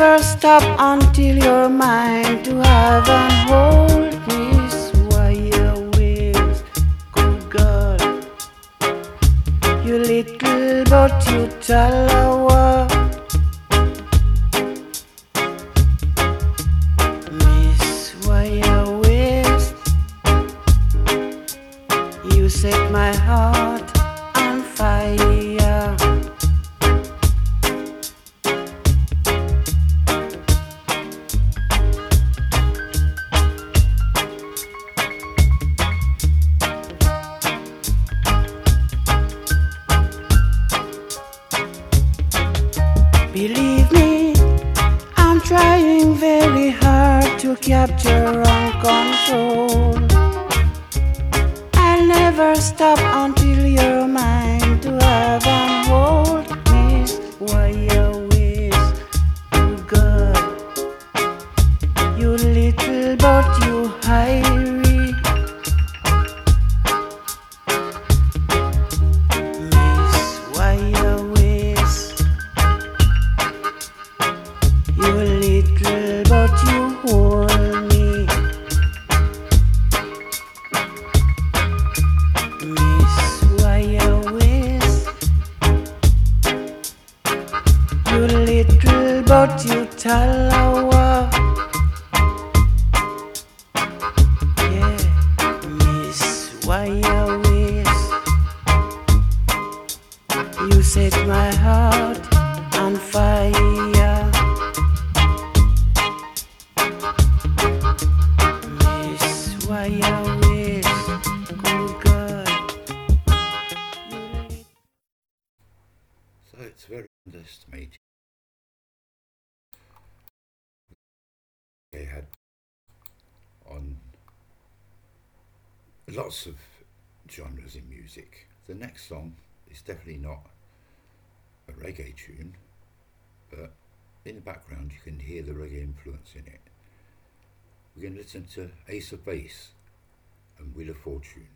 never stop until you're mine to have and hold This wire wings. Good girl, you little but you tell a word. Song is definitely not a reggae tune, but in the background you can hear the reggae influence in it. We're going to listen to Ace of Base and Wheel of Fortune.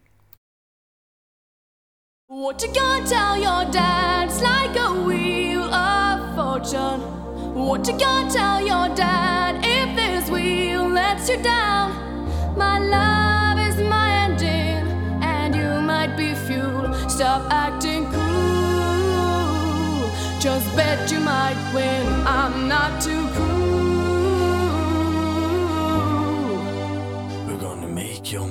What you gonna tell your dad? It's like a wheel of fortune. What you gonna tell your dad if this wheel lets you down? My love Stop acting cool. Just bet you might win. I'm not too cool. We're gonna make your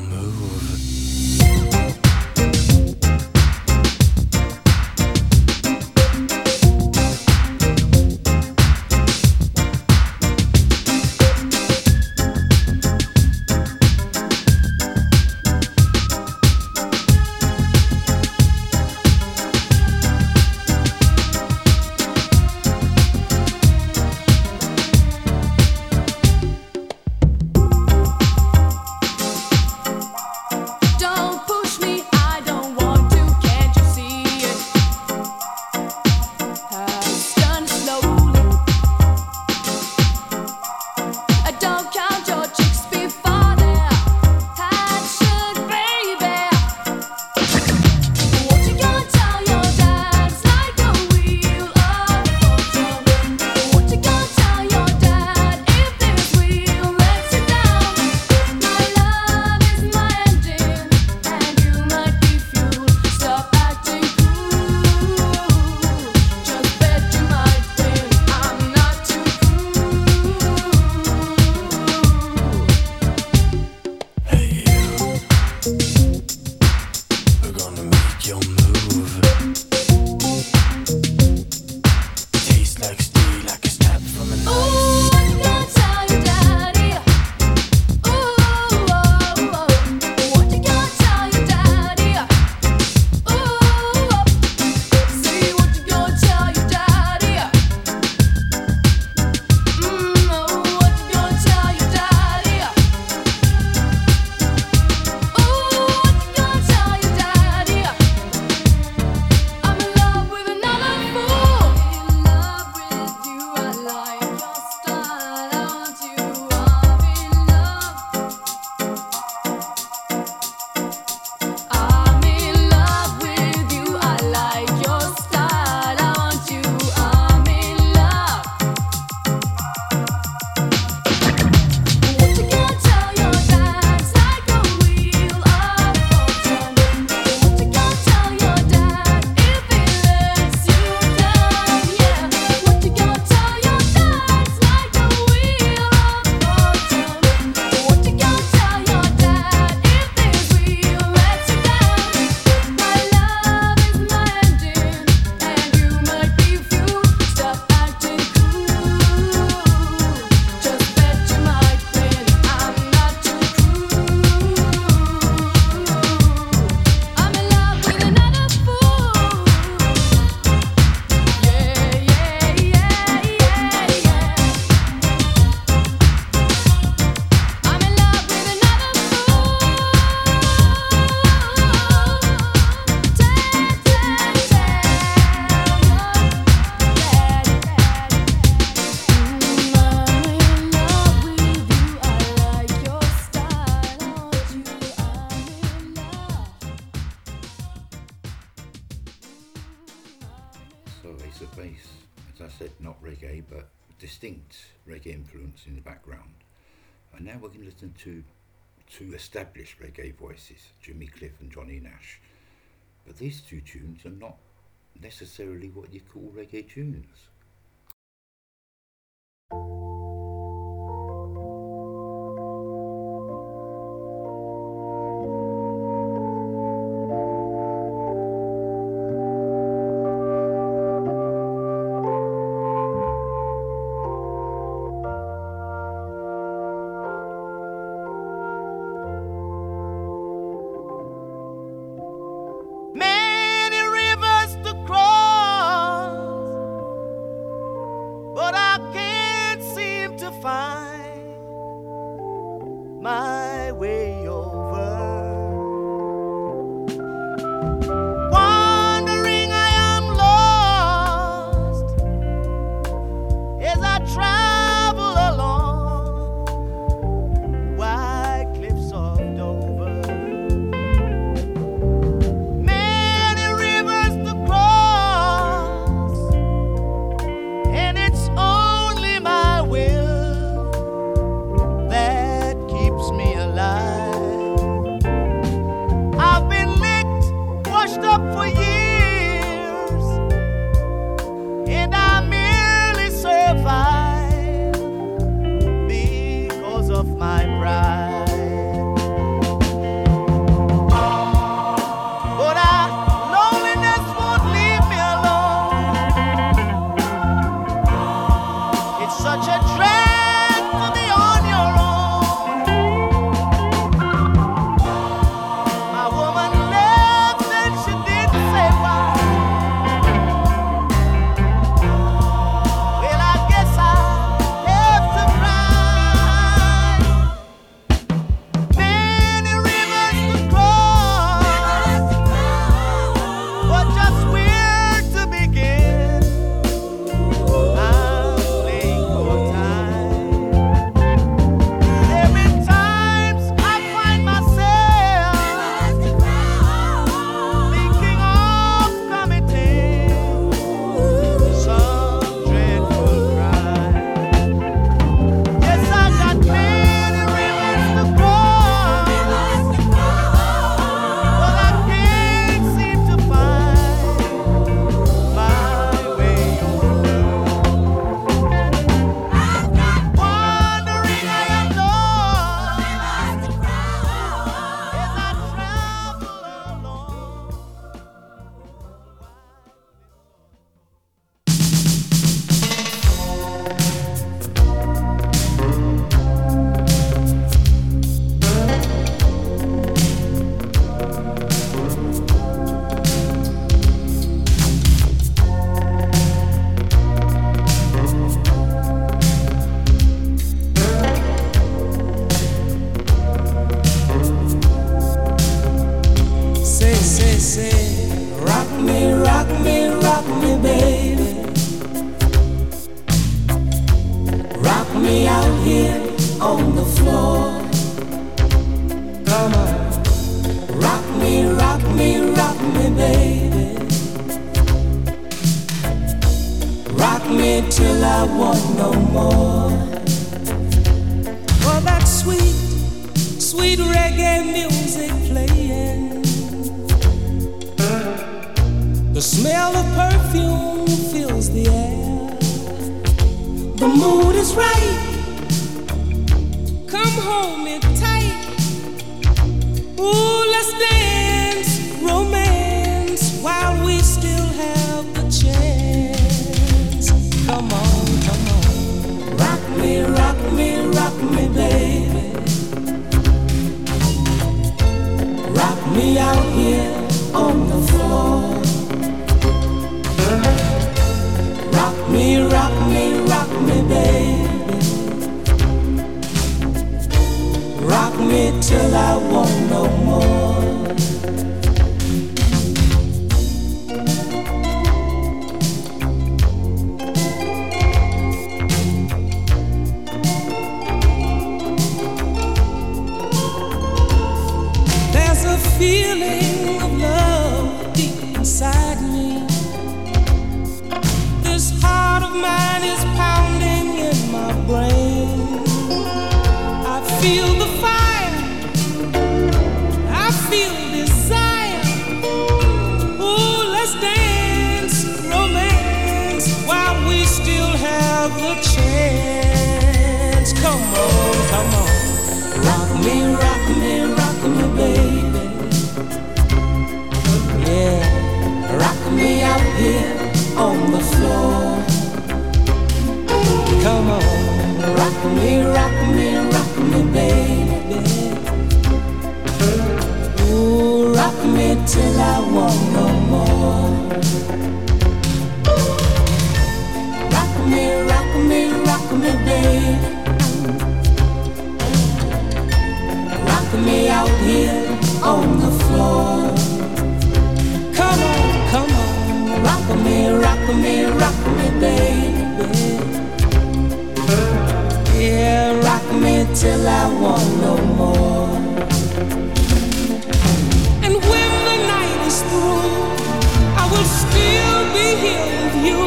still be here with you,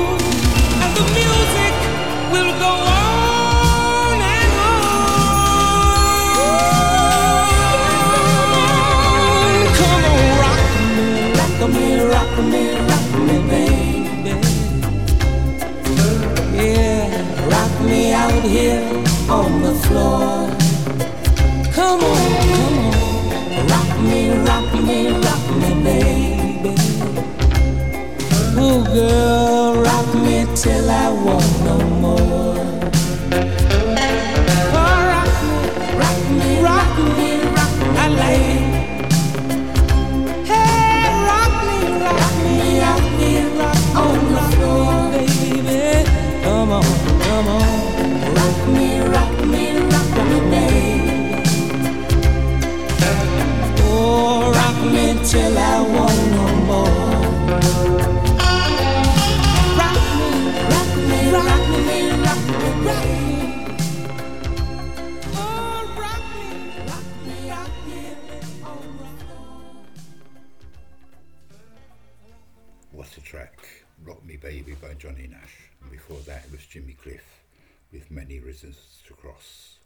and the music will go on till I want no Jimmy Cliff with Many Rivers to Cross.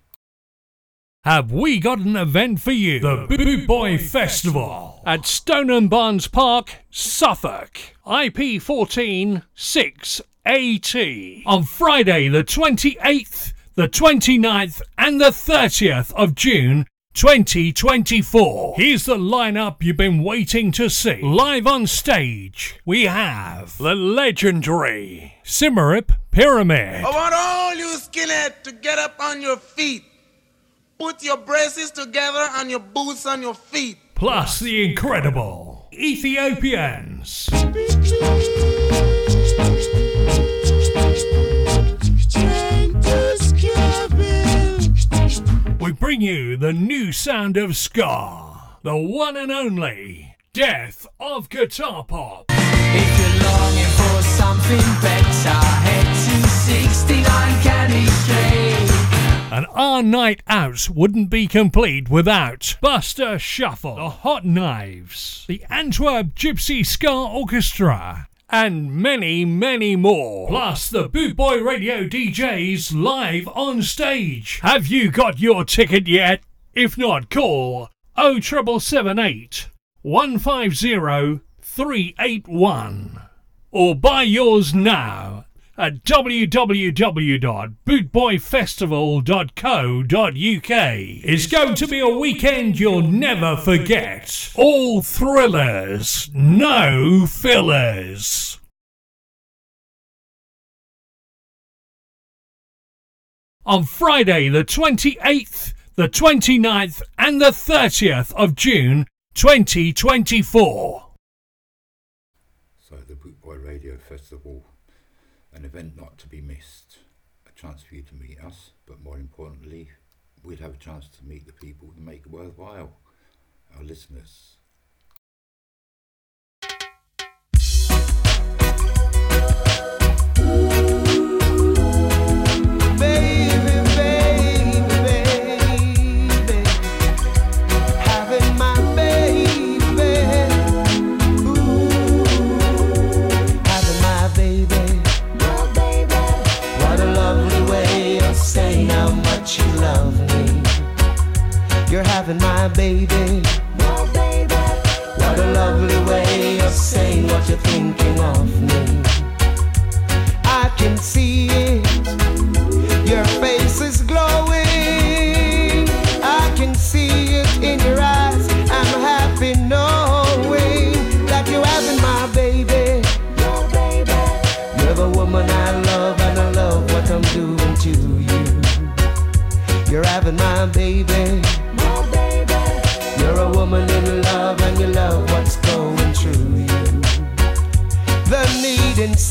Have we got an event for you? The Boot Boy Festival at Stonham Barns Park, Suffolk. IP 14 6AT. On Friday, the 28th, the 29th, and the 30th of June 2024. Here's the lineup you've been waiting to see. Live on stage, we have the legendary Symarip Pyramid. I want all you skinhead to get up on your feet. Put your braces together and your boots on your feet. plus the incredible Ethiopians. We bring you the new sound of ska, the one and only Death of Guitar Pop. If you're longing for something better, head to 69 Candy Street. And our night out wouldn't be complete without Buster Shuffle, the Hot Knives, the Antwerp Gypsy Ska Orchestra, and many, many more. Plus the Boot Boy Radio DJs live on stage. Have you got your ticket yet? If not, call 07778 150 381 or buy yours now at www.bootboyfestival.co.uk. It's going to be a weekend you'll never forget. All thrillers, no fillers. On Friday, the 28th, the 29th, and the 30th of June 2024. So the Boot Boy Radio Festival, an event not to be missed. A chance for you to meet us, but more importantly, we'd have a chance to meet the people who make it worthwhile, our listeners. Baby. My baby. What a lovely way of saying what you're thinking of me. I can see it. Your face is glowing. I can see it in your eyes. I'm happy knowing that you're having my baby. Your baby. You're the woman I love, and I love what I'm doing to you. You're having my baby.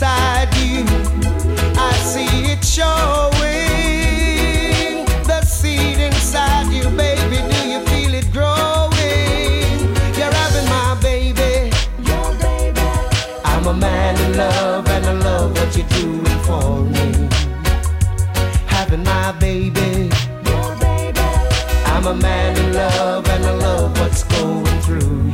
Inside you, I see it showing. The seed inside you, baby, do you feel it growing? You're having my baby. Your baby. I'm a man in love, and I love what you're doing for me. Having my baby. Your baby. I'm a man in love, and I love what's going through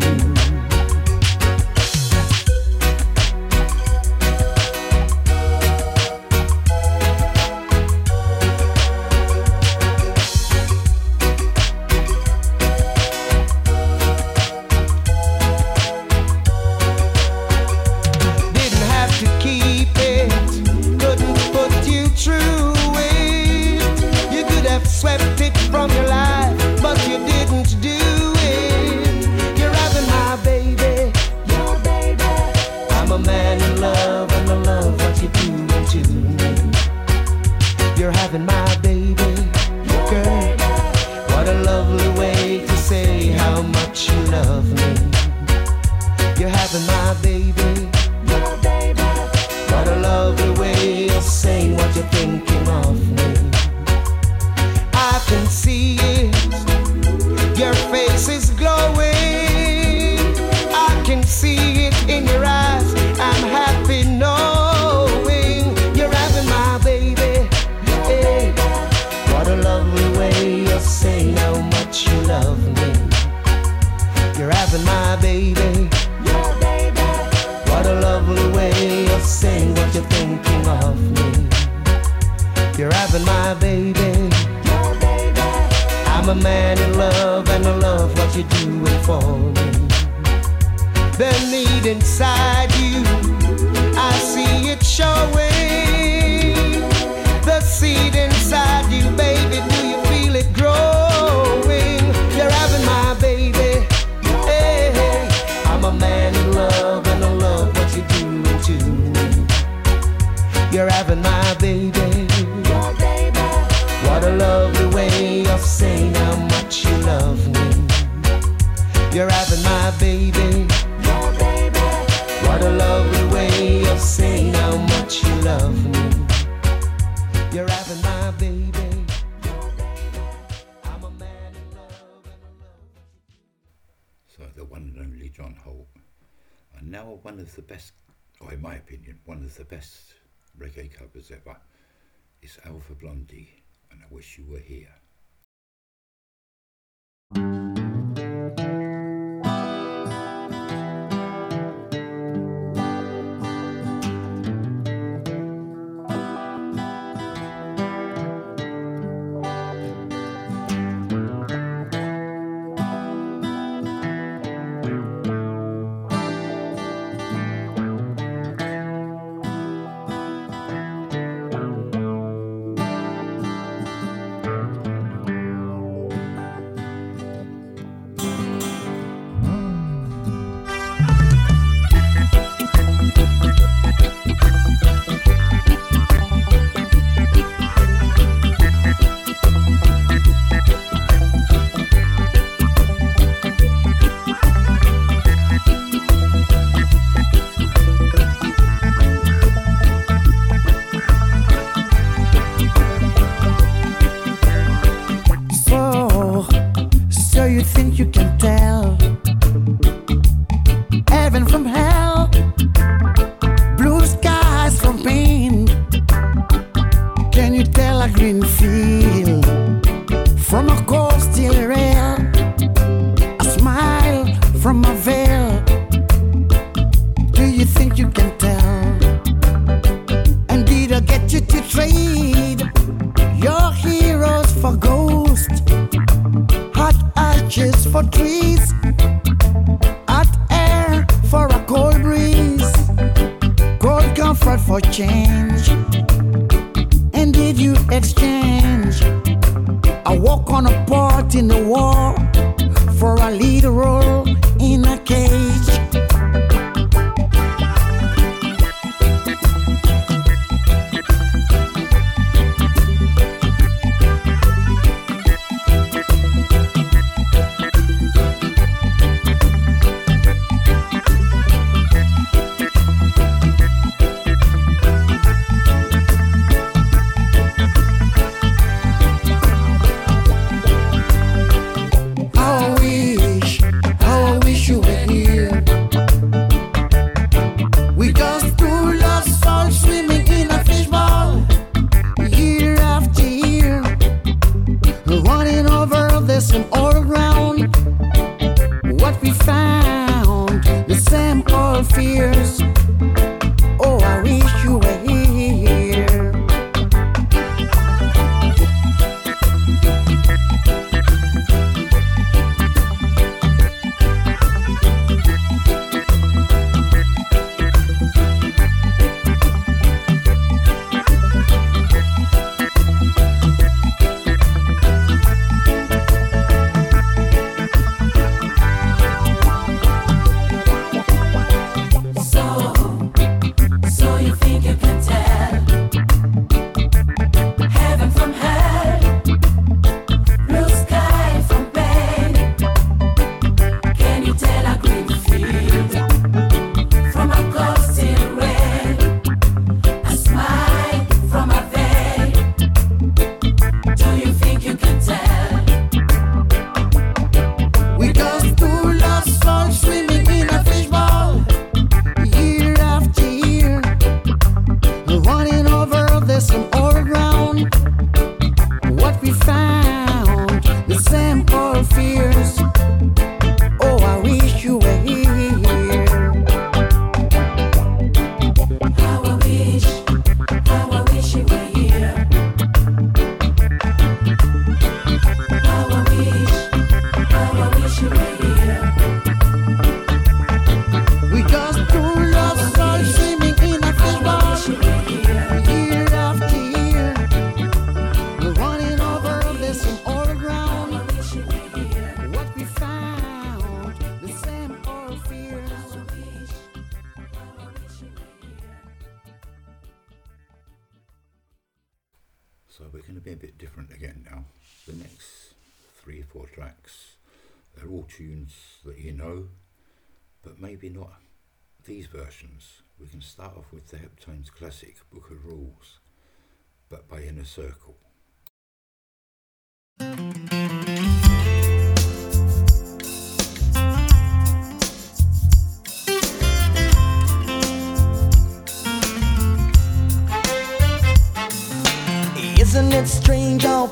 You're having my baby. I'm a man in love, and I love what you're doing for me. The need inside you, I see it showing. The seed inside you, baby, do you feel it growing? You're having my baby. Hey, hey. I'm a man in love, and I love what you're doing to me. You're having my baby. Love me. You're having my baby. What a lovely way of saying how much you love me. You're having my baby. I'm a man in love. So the one and only John Holt. And now one of the best, or in my opinion, one of the best reggae covers ever is Alpha Blondy, and I wish you were here. So,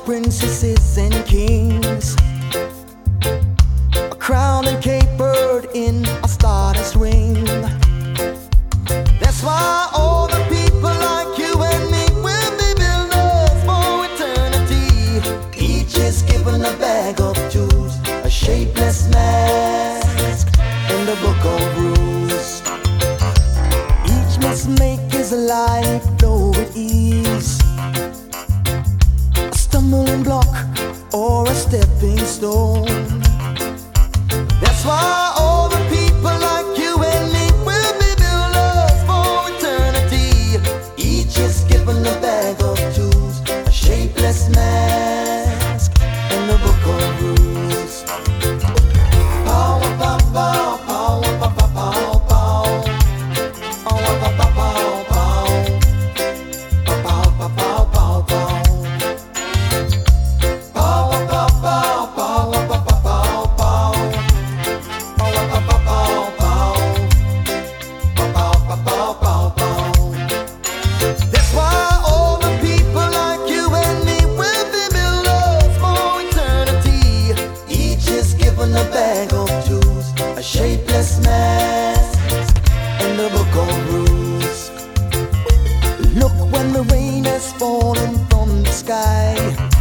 princesses and kings from the sky.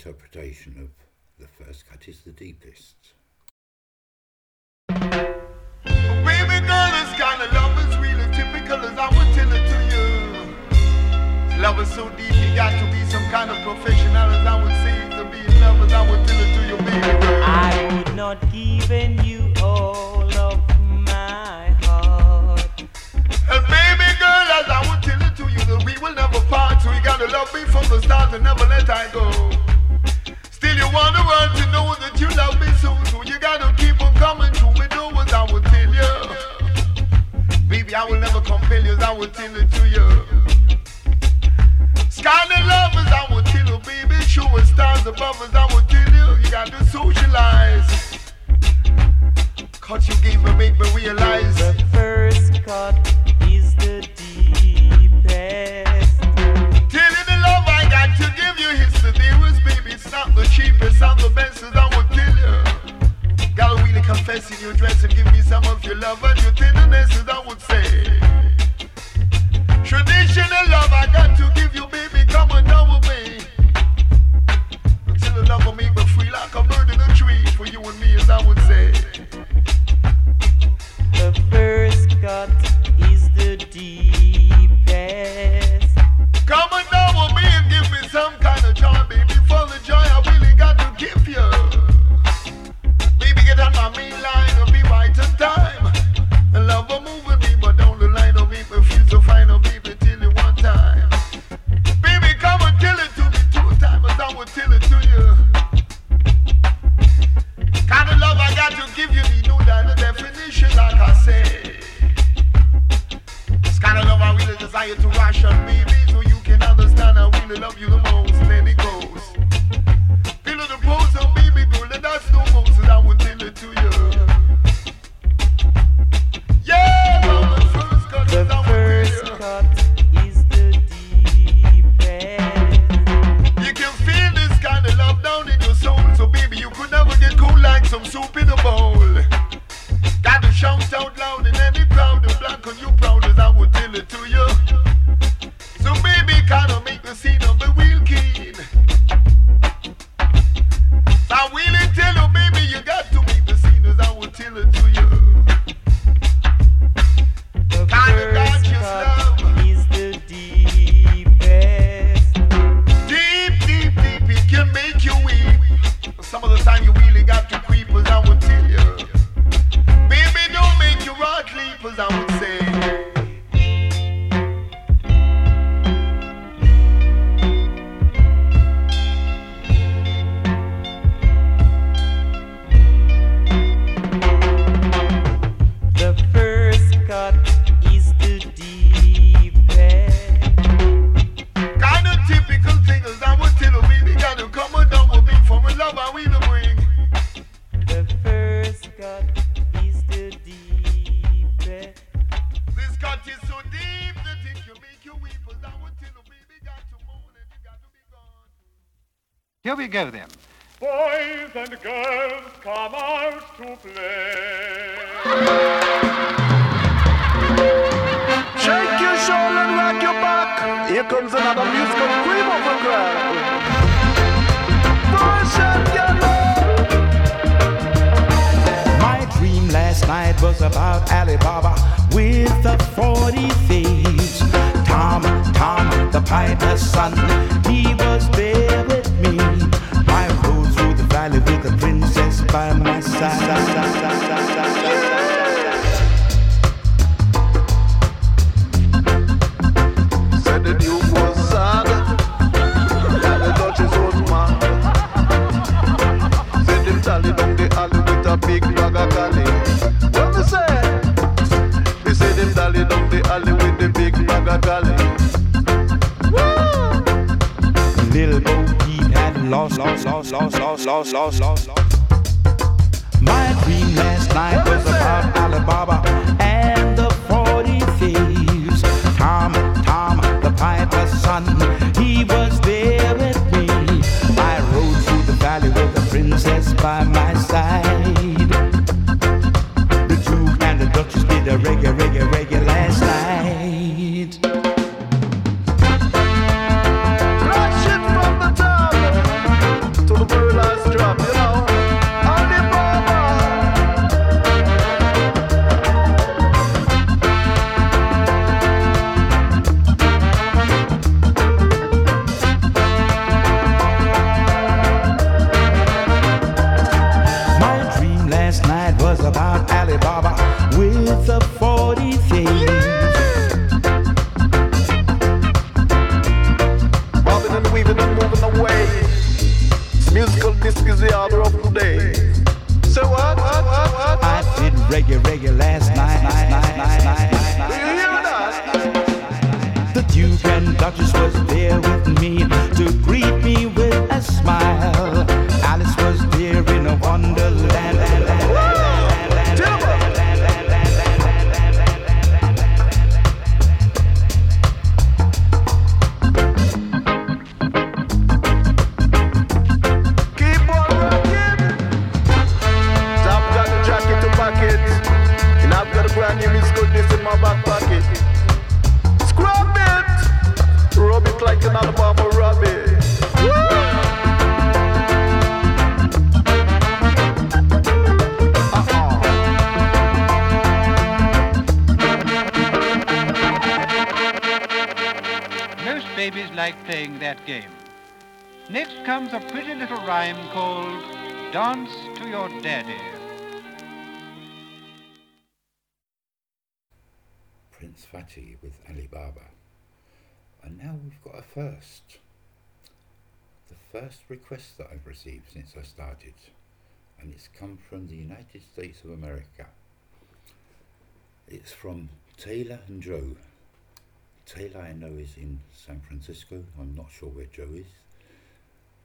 Interpretation of The First Cut is the Deepest. Baby girl, this kind of love is really typical as I would tell it to you. Love is so deep, you got to be some kind of professional as I would say to be in love as I would tell it to you, baby girl. I would not given you all of my heart. And baby girl, as I would tell it to you, that we will never part. So you gotta love me from the start and never let I go. Still, you want the world to know that you love me so. So you gotta keep on coming to me, do as I will tell you. Baby, I will never compel you as I will tell it to you. Skyline love as I will tell you, baby. Showing stars above as I will tell you. You got to socialize. Cause you gave me, make me realize. The first cut is the deepest. Tell you the love I got to give you is the. It's not the cheapest, I'm the best as I would tell you. Gotta really confess in your dress and give me some of your love and your tenderness as I would say. Traditional love I got to give you, baby. Come on down with me. Until the love will make me free like a bird in a tree for you and me, as I would say. The first cut is the deepest. Come on down with me and give me some kind of joy, baby. For the joy I really got to give you. Baby, get on my main line and be right time. Love will move me, but down the line will make me feel so fine, baby, till you one time. Baby, come and tell it to me two times as I would tell it to you. Kind of love I got to give you, you know definition, like I said. This kind of love I really desire to ration, baby, so you can understand I really love you the most. Let it goes. Some soup babies like playing that game. Next comes a pretty little rhyme called Dance to Your Daddy. Prince Fatty with Alibaba. And now we've got a first. The first request that I've received since I started. And it's come from the United States of America. It's from Taylor and Joe. Taylor I know is in San Francisco. I'm not sure where Joe is.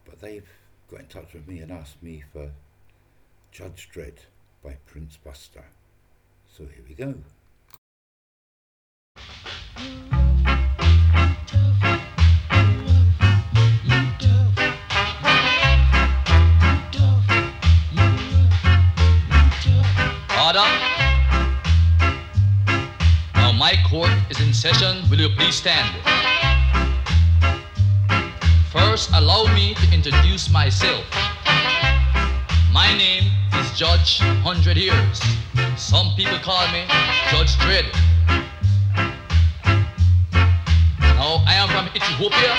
But they've got in touch with me and asked me for Judge Dredd by Prince Buster. So here we go. Order. Court is in session. Will you please stand? First, allow me to introduce myself. My name is Judge Hundred Years. Some people call me Judge Dredd. Now I am from Ethiopia.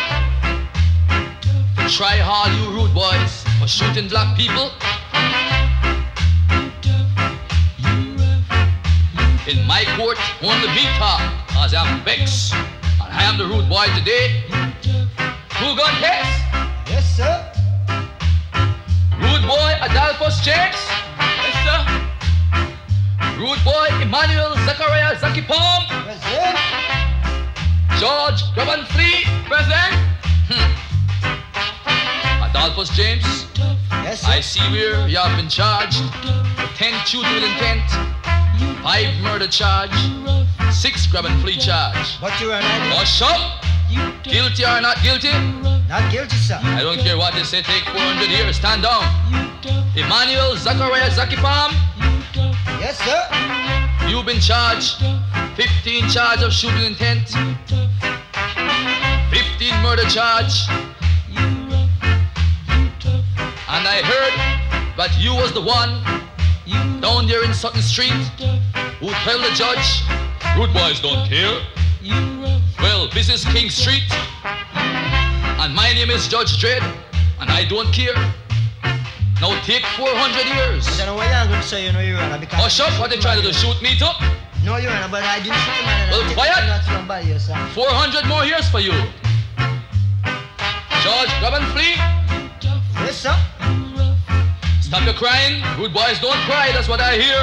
Try hard, you rude boys, for shooting black people. In my court, only me talk, cause I'm vexed. And I am the rude boy today. Who got case? Yes, sir. Rude boy Adolphus James? Yes, sir. Rude boy Emmanuel Zachariah Zaki Palm? Present. George Graban Flea? Present. Hmm. Adolphus James? Yes, sir. I see where you have been charged. with 10 children intent. Five murder charge, six grab and flee charge. But you are not. Hush up! Guilty or not guilty? Not guilty, sir. I don't care what they say, take 400 years. Stand down. Emmanuel Zachariah Zaki Palm. Yes, sir. You've been charged 15 charge of shooting intent, 15 murder charge. And I heard that you was the one down there in Sutton Street who tell the judge, rude boys don't care. Well, this is King Street, and my name is Judge Dredd, and I don't care. Now take 400 years. I don't know what you're going to say, you know, Your Honor, because... Hush up, what they trying to do, shoot me too? No, Your Honor, but I didn't shoot and Well, quiet. somebody, yes, sir. 400 more years for you. George, grab and flee. Yes, sir. Stop your crying. Good boys don't cry, that's what I hear.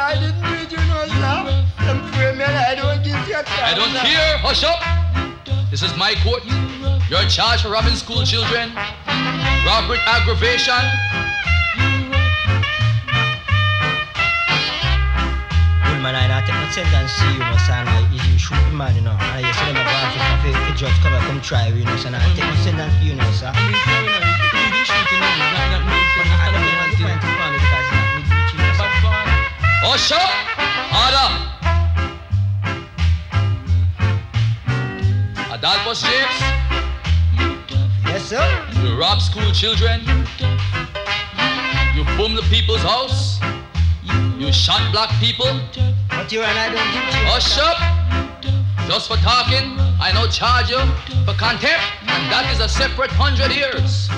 I didn't do it, you know, sir. I'm free, man. I don't give you a I don't care. Hush up. This is my court. You're charged for robbing school children, robbery aggravation. Well, man, I don't take no sentence to you, know, son. I, you you shoot the man, you know. And you say them a go off if the judge come and come try you, you know, son. I take no sentence for you, know, sir. Hush up. Order. Adolphus James. Yes, sir. You rob school children. You boom the people's house. You shot black people. But you and I don't give you. Hush up. Just for talking, I now charge you for contempt, and that is a separate hundred years.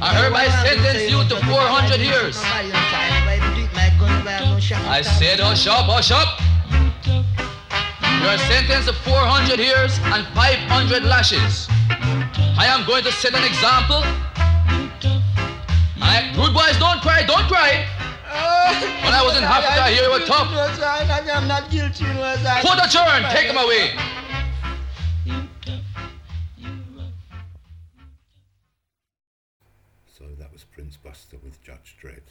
I hereby sentence you to 400 years. I said hush up, hush up. You are sentenced to 400 years and 500 lashes. I am going to set an example. I, rude boys, don't cry, don't cry. When I was in Africa, here you were tough. No, I'm I'm not guilty, you know, sir. Put a turn, take him away. So that was Prince Buster with Judge Dredd.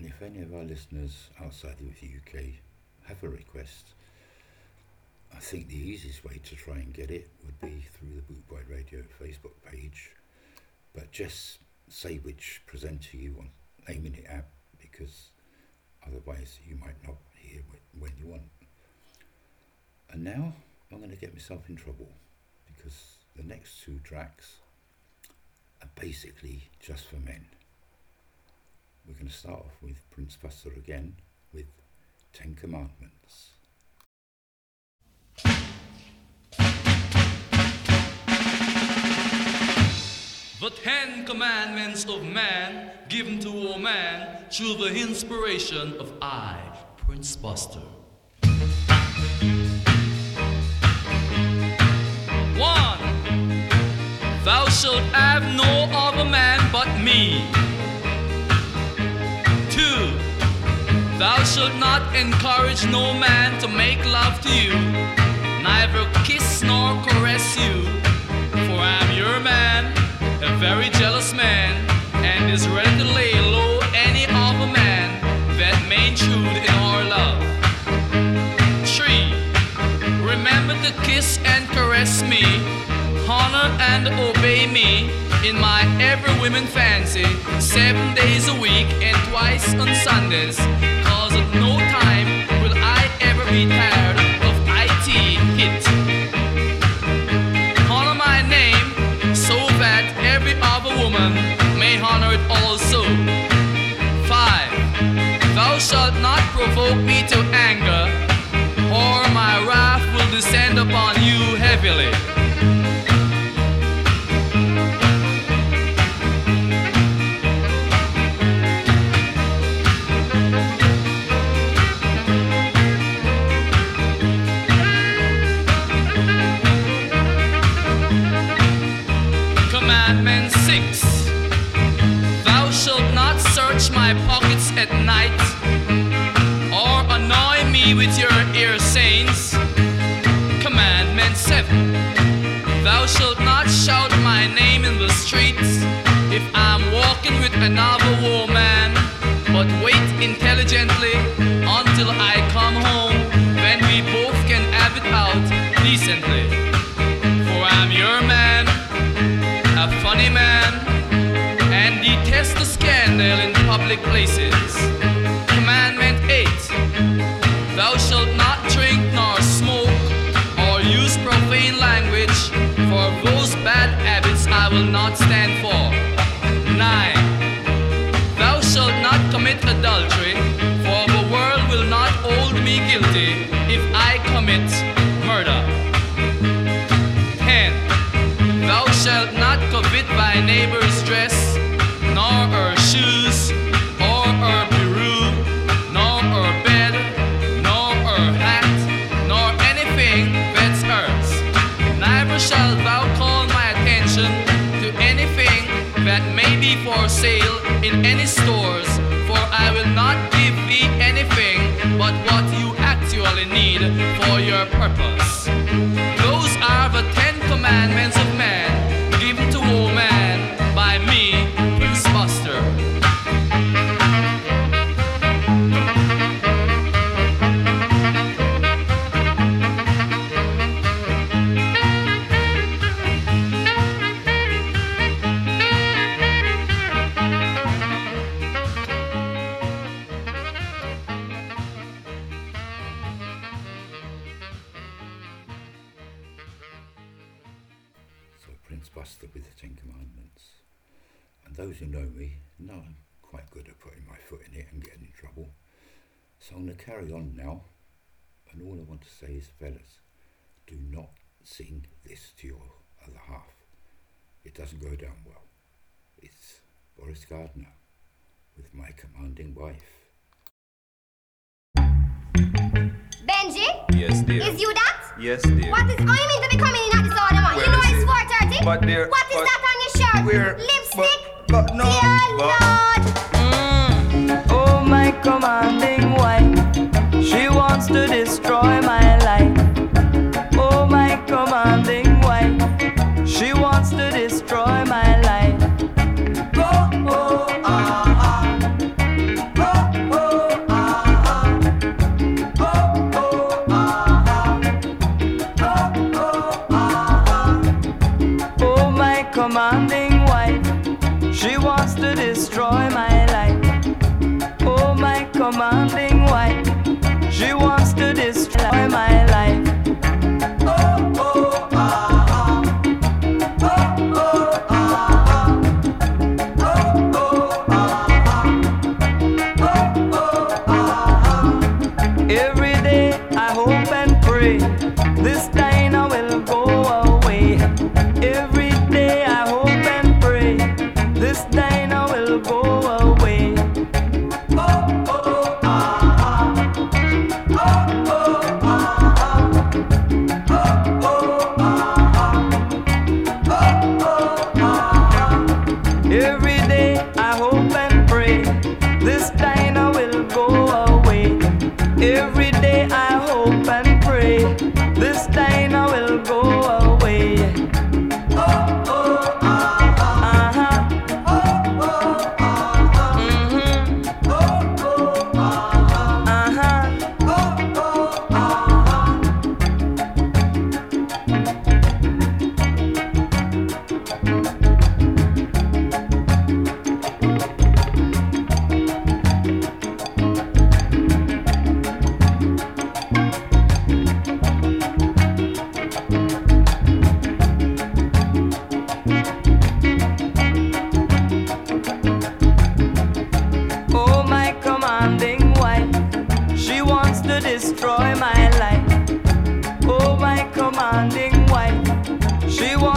And if any of our listeners outside of the UK have a request, I think the easiest way to try and get it would be through the Bootboy Radio Facebook page. But just say which presenter you want, naming it out, because otherwise you might not hear wh- when you want. And now I'm going to get myself in trouble because the next two tracks are basically just for men. We're going to start off with Prince Buster again with Ten Commandments. The Ten Commandments of Man given to all man through the inspiration of I, Prince Buster. One, thou shalt have no other man but me. Thou shalt not encourage no man to make love to you, neither kiss nor caress you, for I am your man, a very jealous man, and is ready to lay low any other man that may intrude in our love. Three, remember to kiss and caress me, honor and obey me in my every women fancy, seven days a week and twice on Sundays, I ever if I'm walking with another woman, but wait intelligently until I come home, then we both can have it out decently. For I'm your man, a funny man, and detest the scandal in public places. Commandment 8 Thou shalt not drink nor smoke or use profane language, for those bad habits I will not stand for. Neighbor's dress, nor her shoes, or her peru, nor her bed, nor her hat, nor anything that's hers. Neither shalt thou call my attention to anything that may be for sale in any stores, for I will not give thee anything but what you actually need for your purpose. Wife. Benji? Yes, dear. Is you that? Yes, dear. What is, oh, you mean to be coming in at this order, man? Where you know is it's it? 4.30? But dear, What is but that on your shirt? where- Lipstick? But no. Dear but- Lord. Mm. Oh, my commanding wife, she wants to destroy my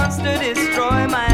wants to destroy my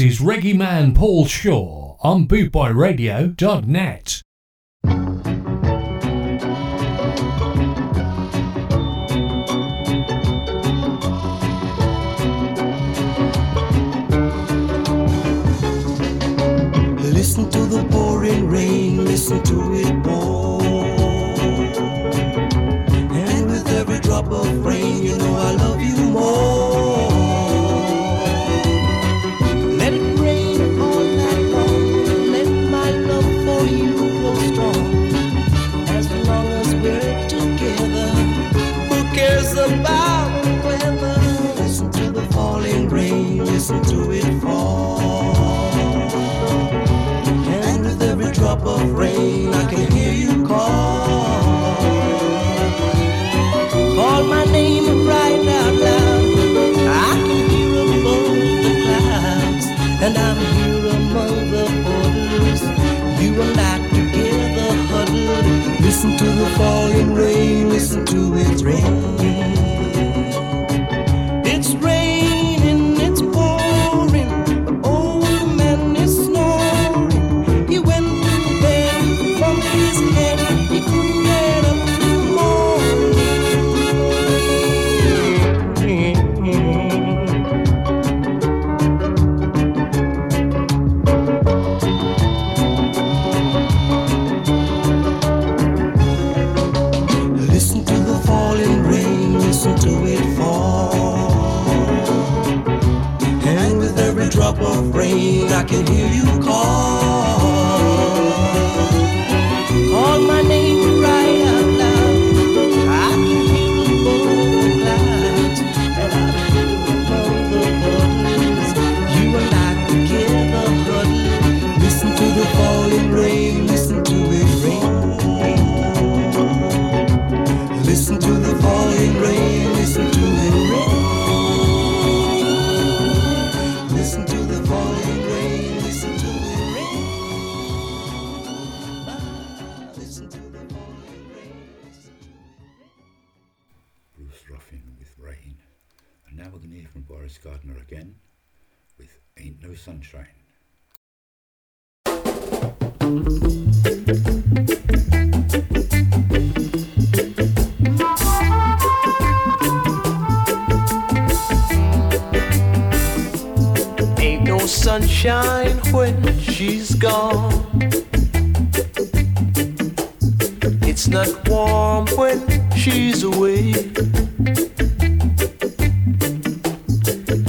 is Reggae Man Paul Shaw on bootboyradio.net. shine when she's gone. It's not warm when she's away.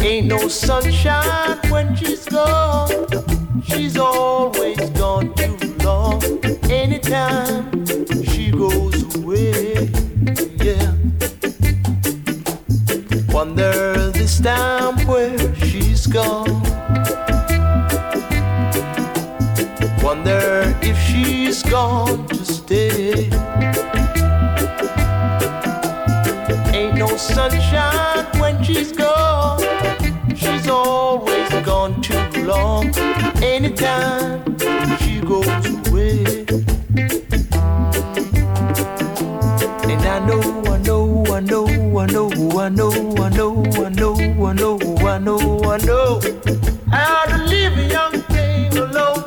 Ain't no sunshine when she's gone. She's always time she goes away. And I know, I know, I know, I know, I know, I know, I know, I know, I know, I know. How to leave a young thing alone.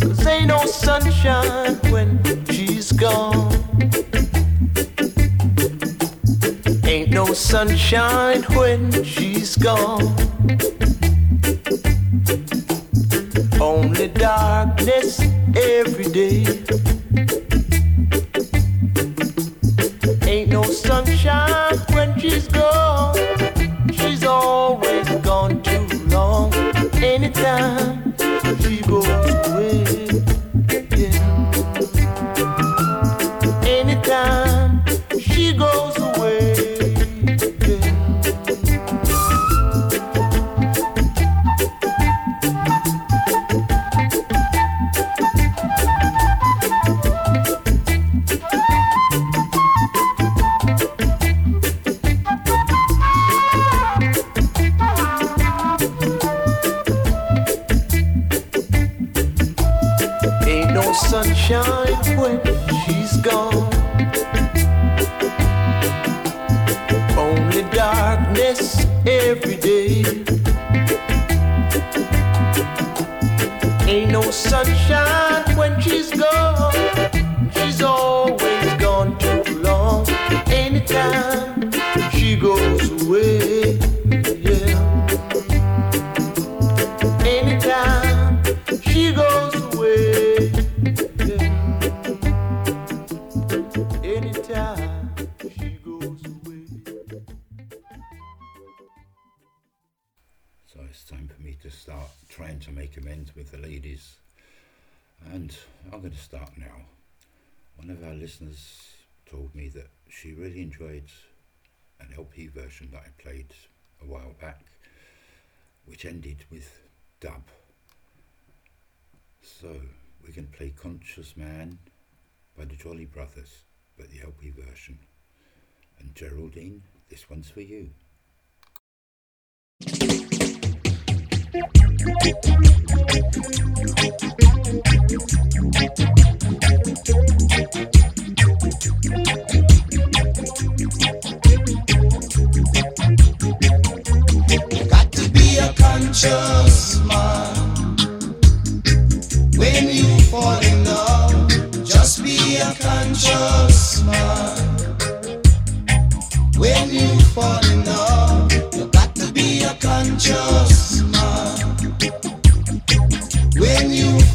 Cause ain't no sunshine when she's gone. Ain't no sunshine when she's gone. darkness every day.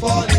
When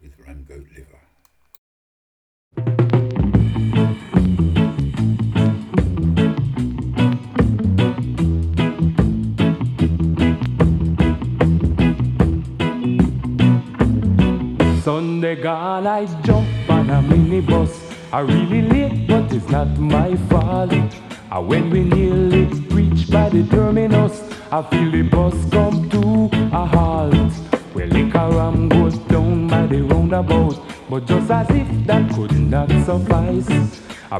With Ramgoat Liver.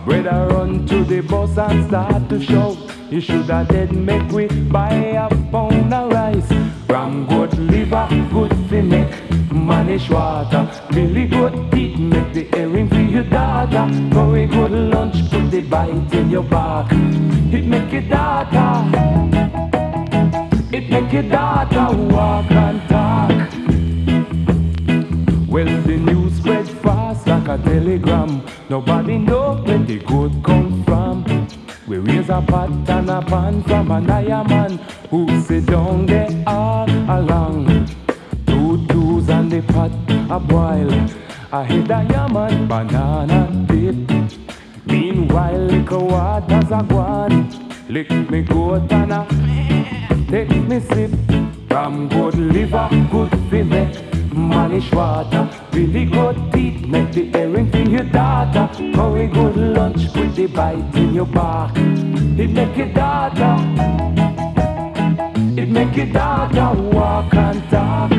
Better run to the bus and start to shout. You should have dead make we buy a pound of rice. Ram good liver, good fi make mannish water. Billy good teeth make the earring for your daughter. Very good lunch, put the bite in your back. It make your daughter, it make your daughter walk and talk. Well, the news spread fast like a telegram. Nobody know where the good come from. We raise a pot and a pan from iron man who sit down there all along. Two twos and the pot a boil. I hit a yaman banana dip. Meanwhile, liquor waters a gone. Lick me goat and a take me sip. From good liver, good fi mannish water. Really good teeth, make the earring for your daughter. Very good lunch, put the bite in your back. It make your daughter, it make your daughter walk and talk.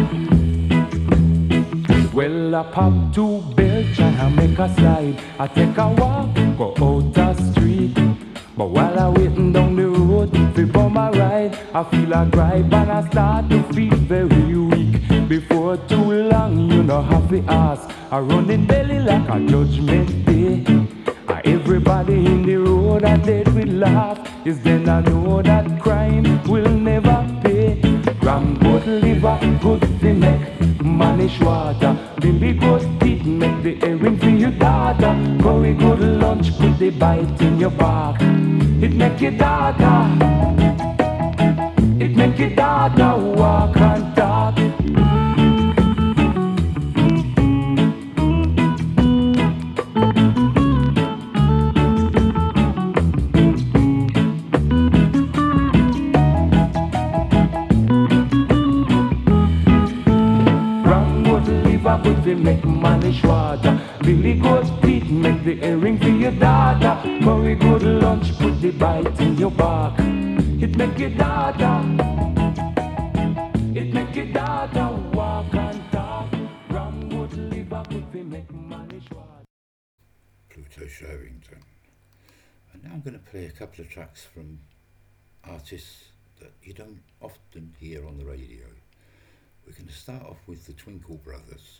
Well, I pop two belch and I make a slide. I take a walk, go out the street. But while I waiting down the road for my ride, I feel a drive and I start to feel very weak. Before too long, you know have to ask. I run in belly like a judgment day. And everybody in the road are dead with laugh. Is then I know that crime will never pay. Ram good liver, good to make mannish water. Billy good teeth make the earring for your daughter. Very good lunch, put the bite in your back. It make your daughter, it make your daughter walk and to make mannish water. Billy good teeth make the earring for your daughter. Very good lunch, put the bite in your back. It make your daughter, it make your daughter walk and talk. Ram good liver, good to make mannish water. Pluto Shervington. And now I'm going to play a couple of tracks from artists that you don't often hear on the radio. We're going to start off with the Twinkle Brothers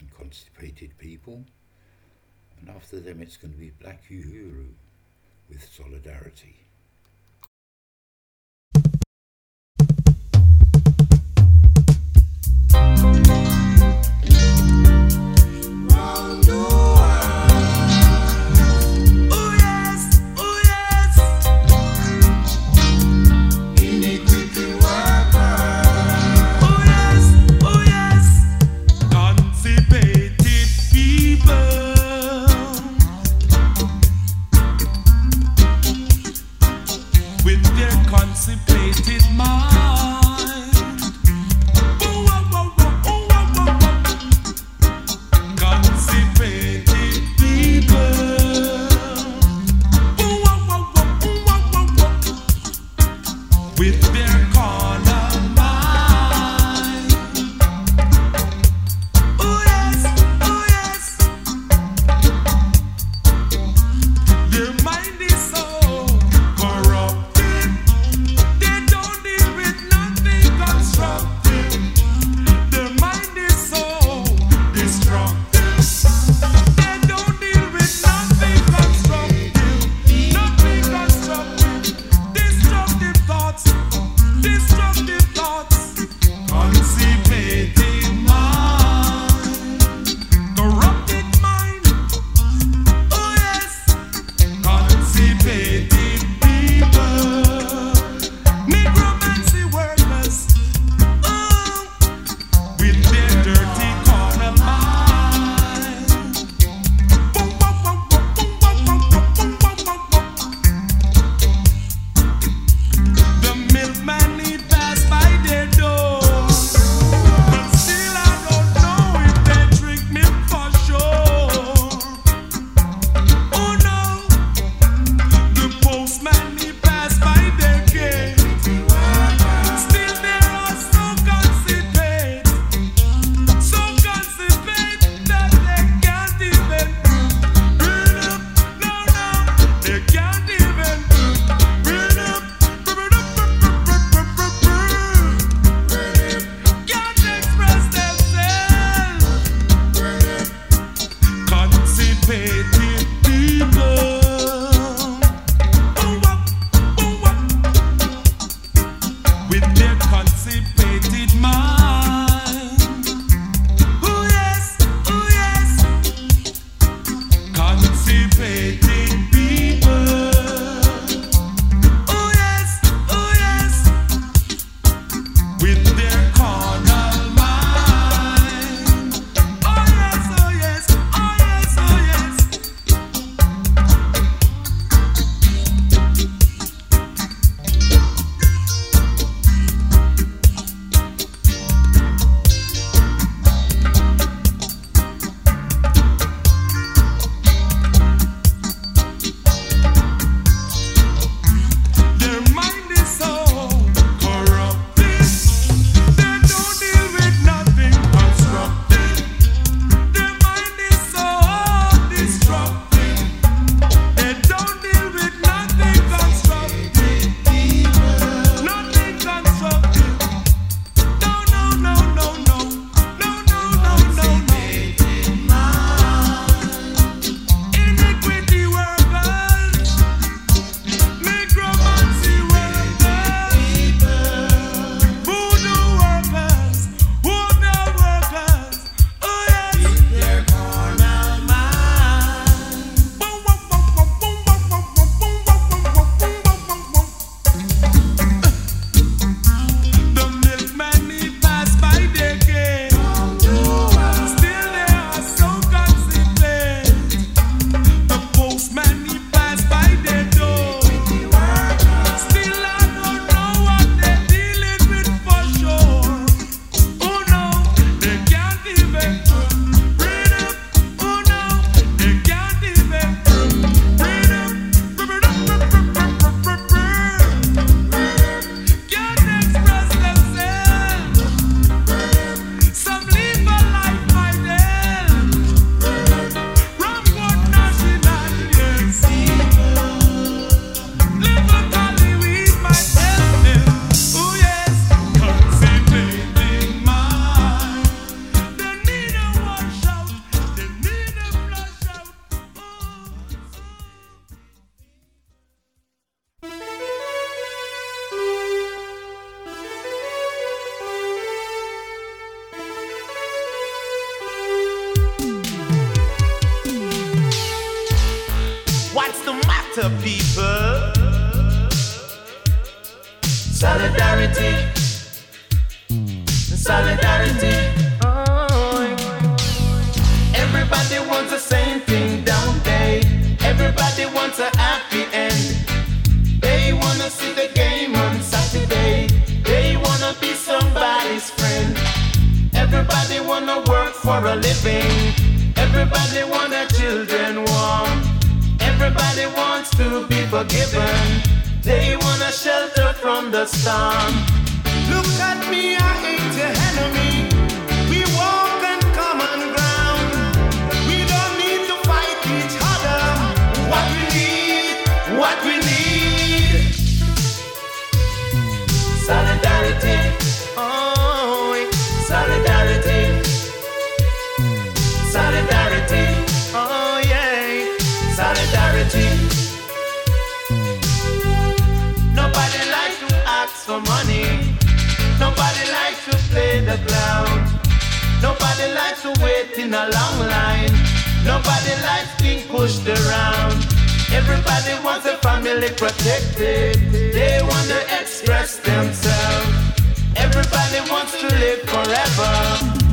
and Constipated People. And after them, it's going to be Black Uhuru with Solidarity. Together, people. Solidarity. Solidarity. Everybody wants the same thing, don't they? Everybody wants a happy end. They wanna see the game on Saturday. They wanna be somebody's friend. Everybody wanna work for a living. Everybody their children wants to be forgiven. They want a shelter from the storm. Look at me, I ain't your enemy. To play the clown. Nobody likes to wait in a long line. Nobody likes being pushed around. Everybody wants a family protected. They want to express themselves. Everybody wants to live forever.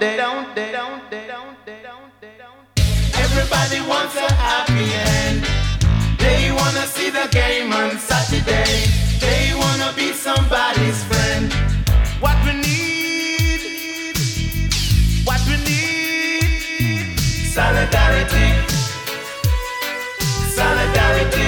They? Don't they? Don't they? Don't they? Everybody wants a happy end. They wanna see the game on Saturday. They wanna be somebody's friend. What we need, what we need, solidarity, solidarity.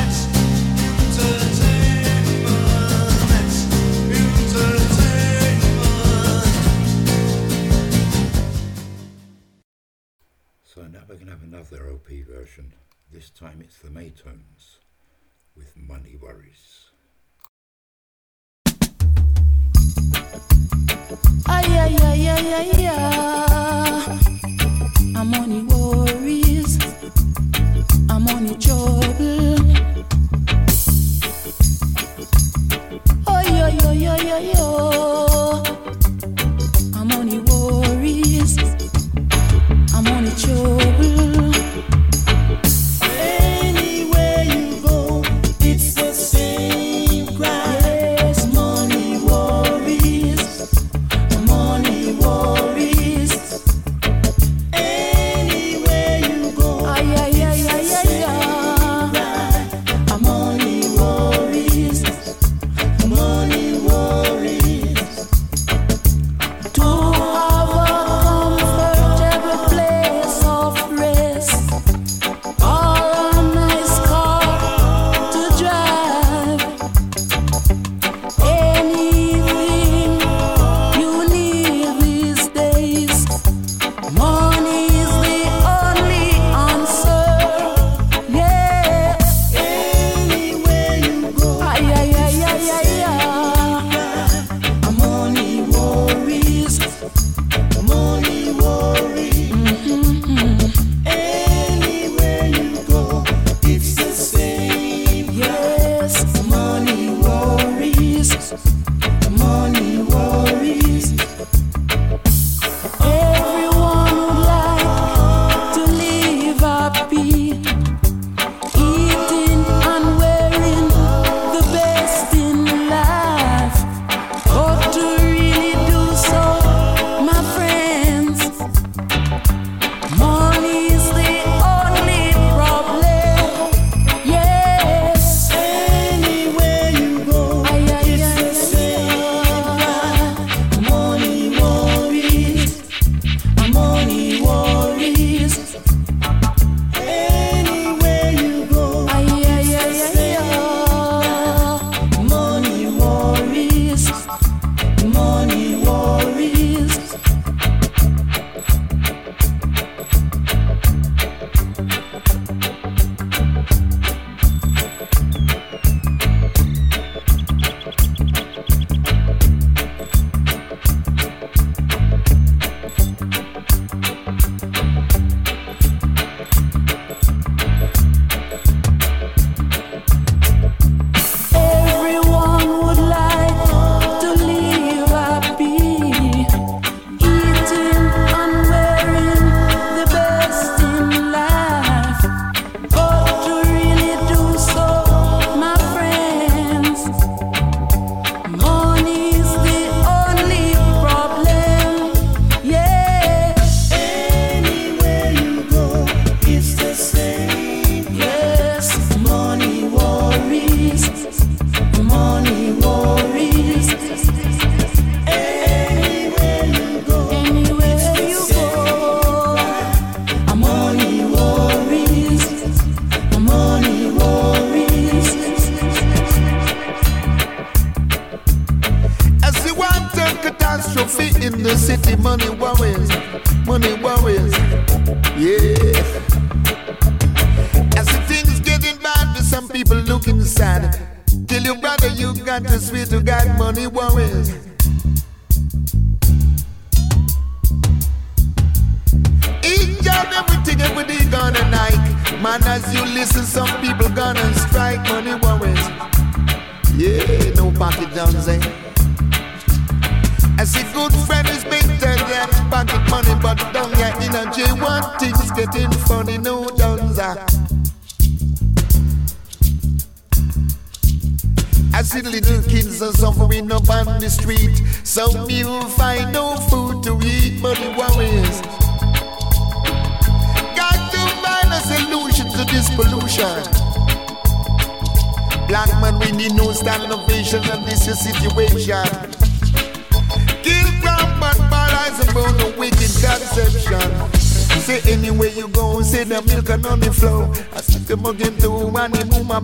Time it's the Maytones with Money Worries. Ay, ay, ay, ay, ay, ay. I'm on the worries. I'm on the trouble. Oh, yo, yo, yo, yo, yo.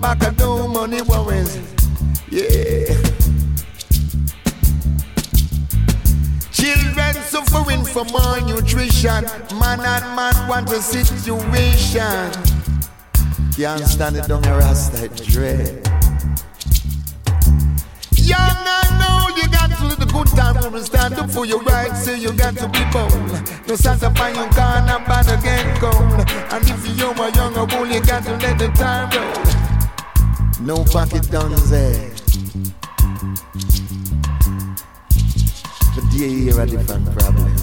Back and no money worries. Yeah. Children suffering from malnutrition. Man and man want a situation. Can't stand it down your rasta dread. Young and old, you got to live the good time when stand up for your rights, so you got to be bold. No sanctify you can't and bad again cold. And if you're a younger bull, you got to let the time roll. No pocket there. But yeah, here a different problem.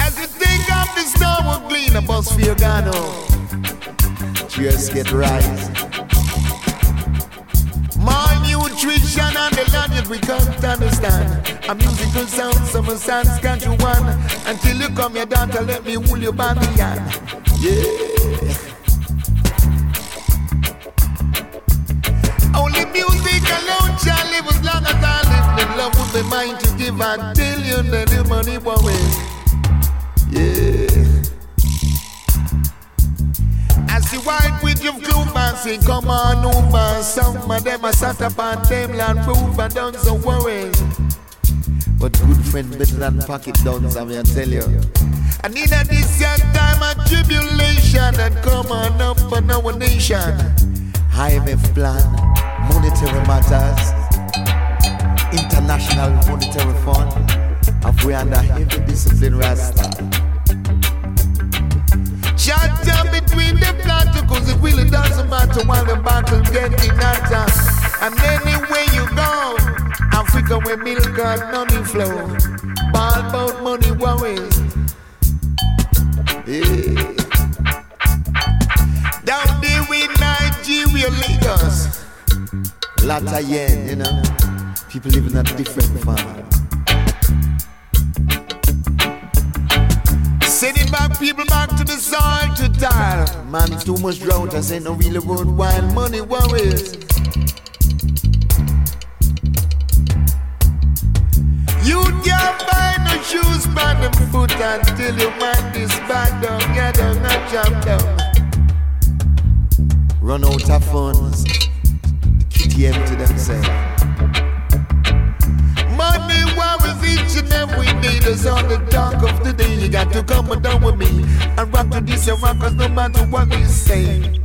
As you think of the snow will clean a bus for your gun Cheers get right. My nutrition and the language we can't understand. A musical sound, summer sounds can't you one. Until you come here to let me hold you by the hand. Yeah. Money worry. Yeah. As the white witch of Clover say, come on over. Some of them are sat up on them land roof and done so worry. But good friend better than pocket downs, I'm here tell you. And in a this young time of tribulation and come on up for our nation. IMF plan, monetary matters, international monetary fund, and we under heavy discipline rasta. Chat down between the plateau, cause it really doesn't matter while the battle getting hotter. And anywhere you go, Africa where milk and honey flow. Ball about money worries. Yeah. Down there with Nigeria, Lagos. Of yen, you know. People living at a different farm. Sending back people back to the soil to die. Man, it's too much drought, I say no really worthwhile. Money worries. You can't buy no shoes by them foot until you mind this back down, get down and jump down. Run out of funds, kitty empty themselves. Worries each and every day. That's on the dark of the day. You got to come and down with me and rock to this and rock, cause no matter what we say.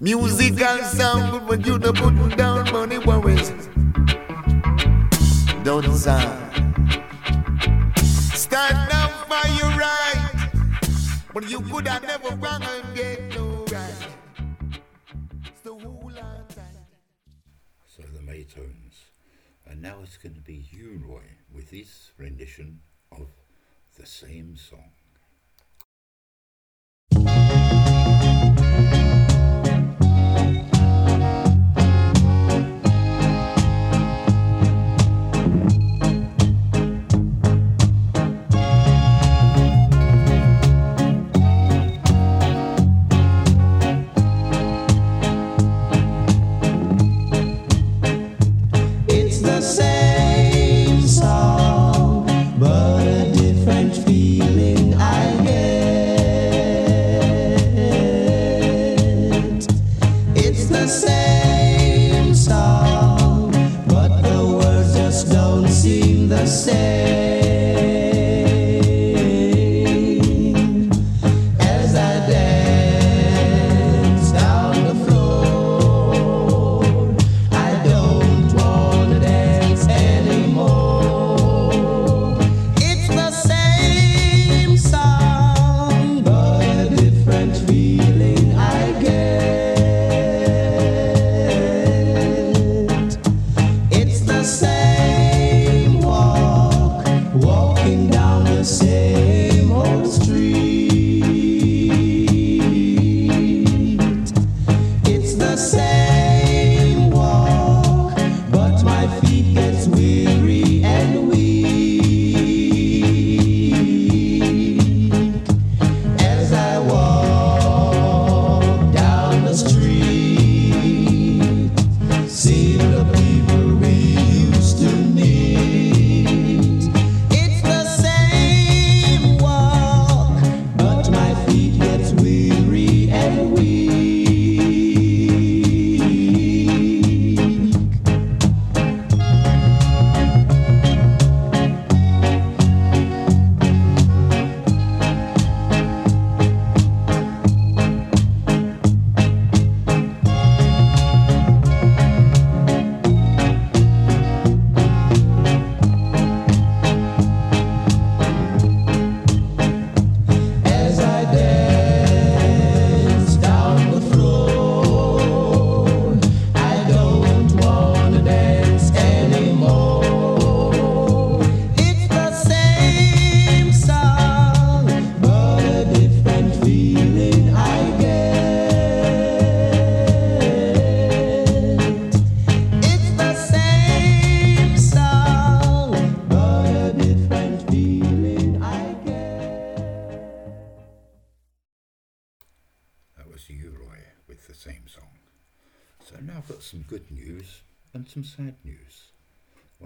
Musical sound good when you not putting down money worries. Don't sound. Stand up for your right. But you could have never wrong and And now it's going to be you, Roy, with his rendition of the same song.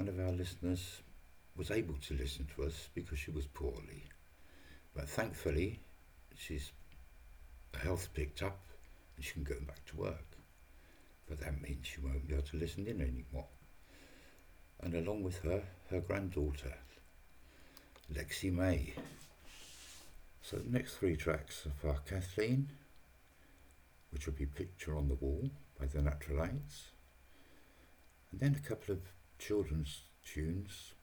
One of our listeners was able to listen to us because she was poorly. But thankfully, she's her health picked up and she can go back to work. But that means she won't be able to listen in anymore. And along with her, her granddaughter, Lexi May. So the next three tracks are for Kathleen, which will be Picture on the Wall by the Natural Ites, And then a couple of children's tunes,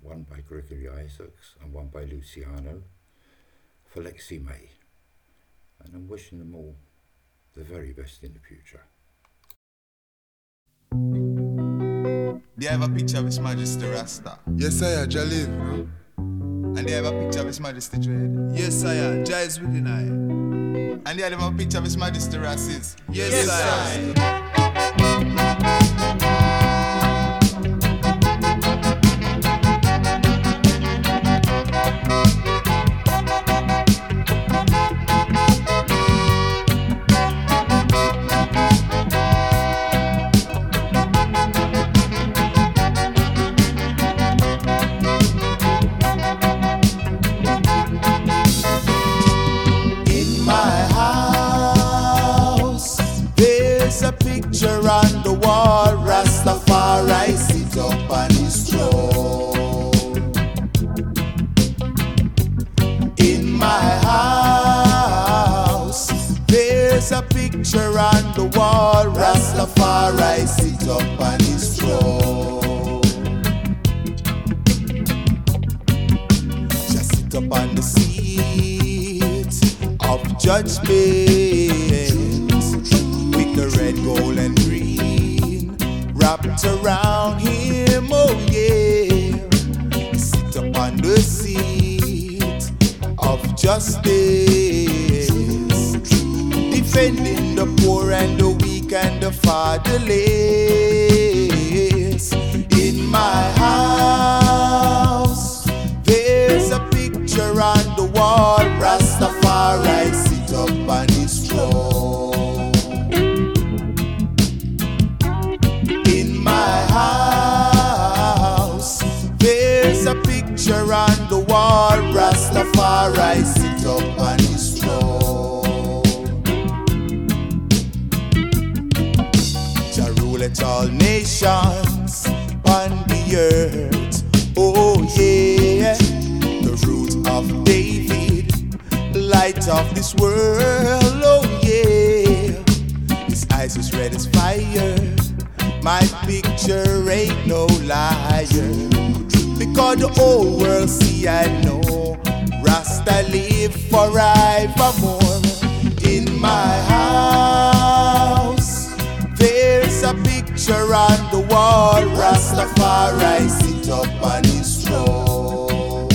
one by Gregory Isaacs and one by Luciano, for Lexi May. And I'm wishing them all the very best in the future. They have a picture of His Majesty Rasta. Yes, I am, Jalil. And they have a picture of His Majesty Dread. Yes, I am. Jah is within I. And they have a picture of His Majesty Rasis. Yes, I In Rastafari sit up on his throne. Just sit up on the seat of judgment with the red, gold, and green wrapped around him. Oh, yeah. Sit up on the seat of justice, defending the poor and the weak and the fatherless. In my house, there's a picture on the wall. Rastafari sit up on his throne. In my house, there's a picture on the wall. Rastafari sit up on nations on the earth. Oh yeah, the root of David, light of this world. Oh yeah, his eyes as red as fire. My picture ain't no liar. Because the whole world see I know Rasta live forevermore. In my a picture on the wall. Rastafari sit up on his throne.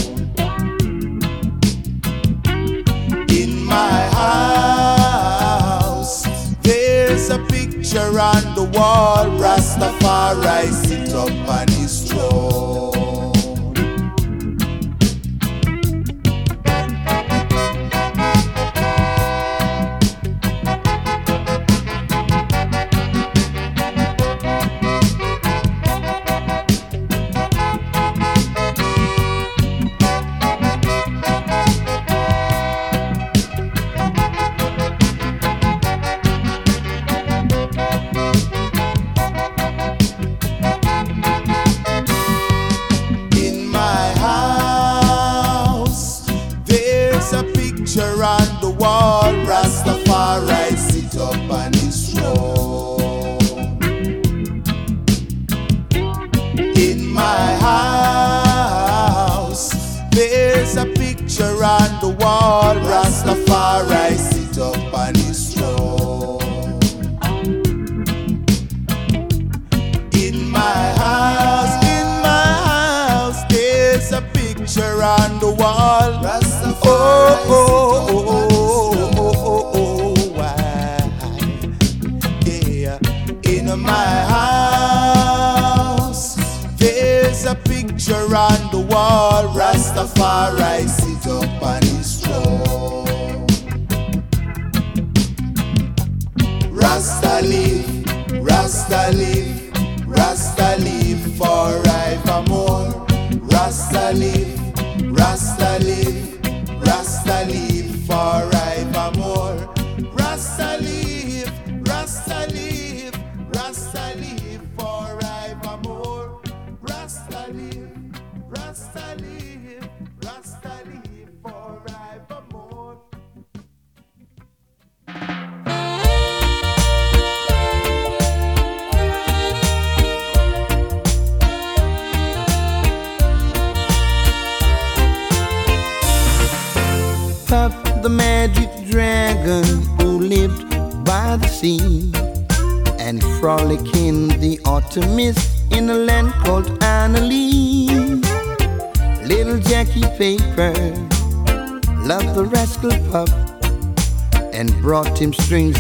In my house, there's a picture on the wall. Rastafari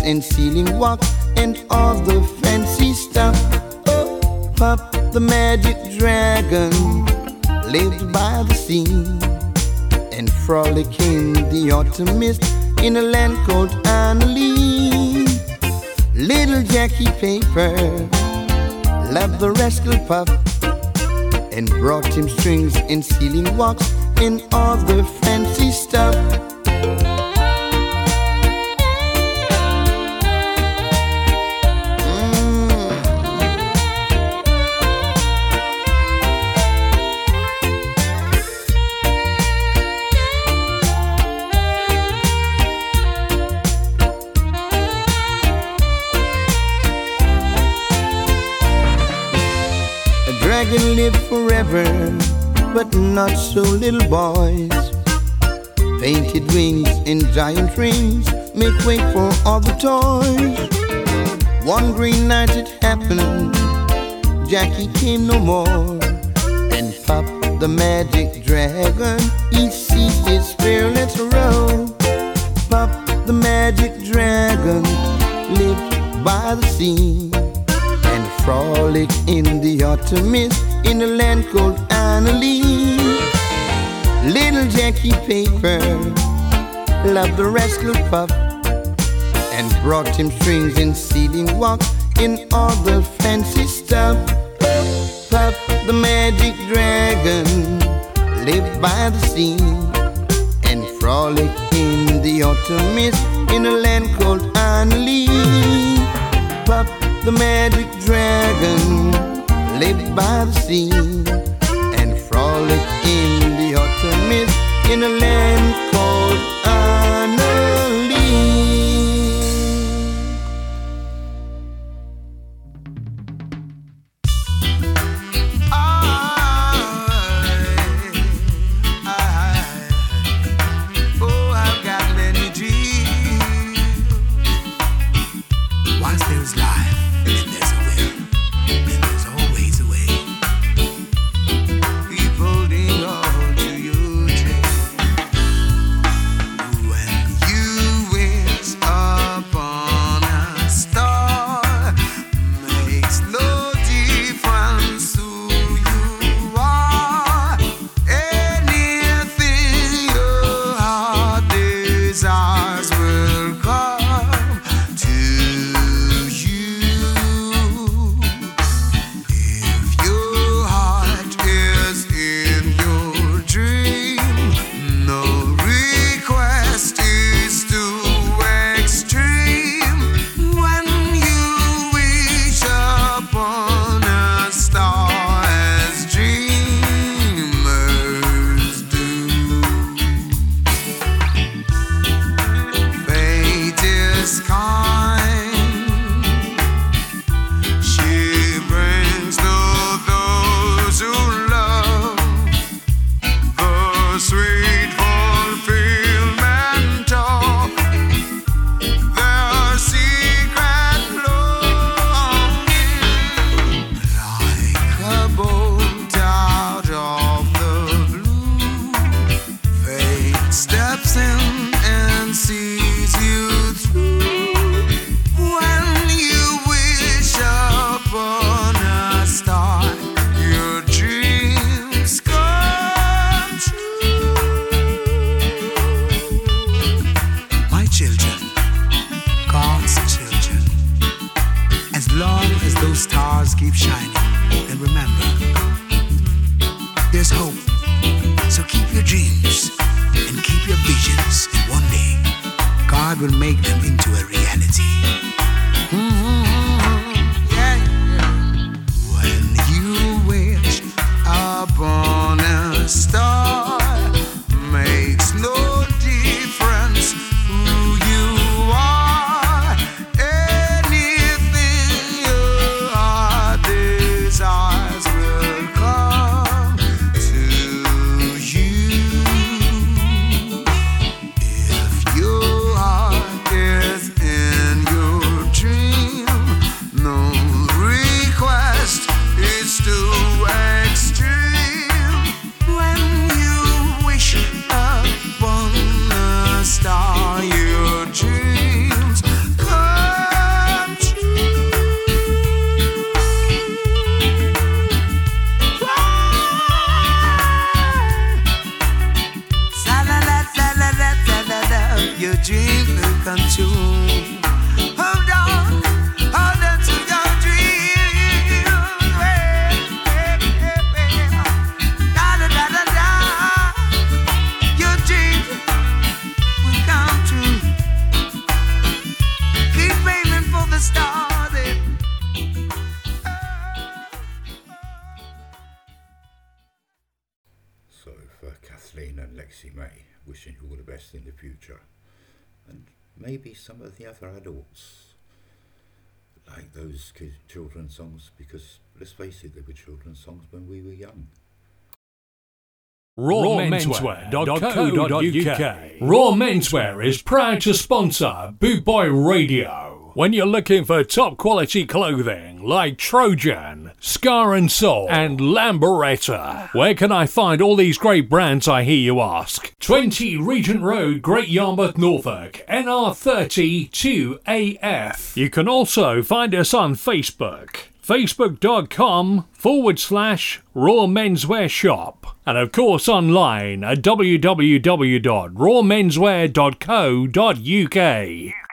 and ceiling wax and all the fancy stuff. Oh, Puff the magic dragon lived by the sea and frolic in the autumn mist in a land called Honah Lee. Little Jackie Paper loved the rascal Puff and brought him strings and sealing wax and all the way for all the toys. One green night it happened, Jackie came no more, and Pop the magic dragon, he seized his fearless row. Pop the magic dragon lived by the sea and frolic in the autumn mist in a land called Honah Lee. Little Jackie Paper loved the rascal Puff and brought him strings and sealing wax in all the fancy stuff. Puff the magic dragon lived by the sea and frolicked in the autumn mist in a land called Honah Lee. Puff the magic dragon lived by the sea and frolicked in the autumn mist in a land. songs because, let's face it, they were children's songs when we were young. RawMenswear.co.uk Raw Menswear is proud to sponsor Boot Boy Radio. When you're looking for top quality clothing like Trojan, Ska and Soul, and Lambretta, where can I find all these great brands? I hear you ask. 20 Regent Road, Great Yarmouth, Norfolk, NR32AF. You can also find us on Facebook facebook.com forward slash raw menswear shop. And of course online at www.rawmenswear.co.uk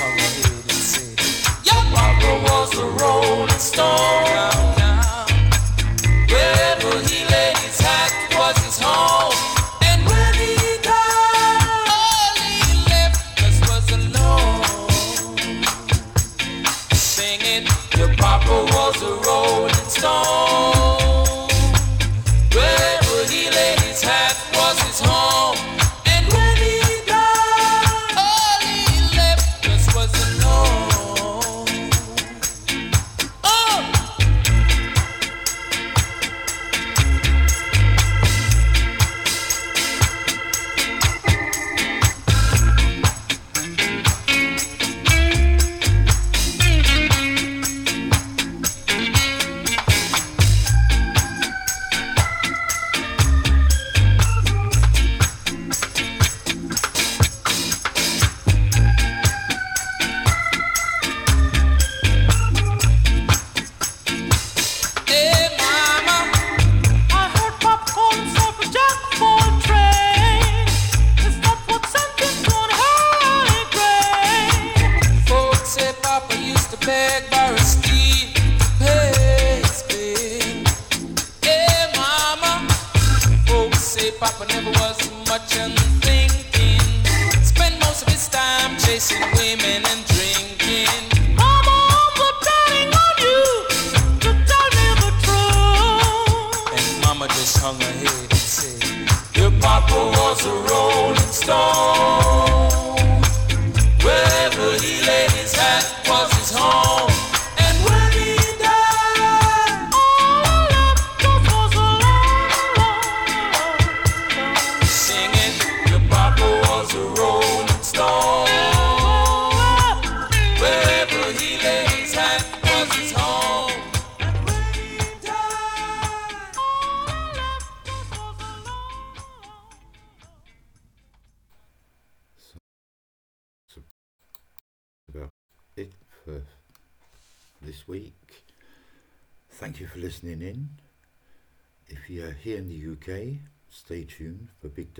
come ahead and say, papa was a rolling stone.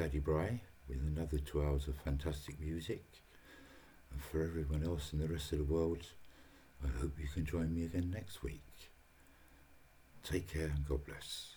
Daddy Bry with another two hours of fantastic music. And for everyone else in the rest of the world, I hope you can join me again next week. Take care and God bless.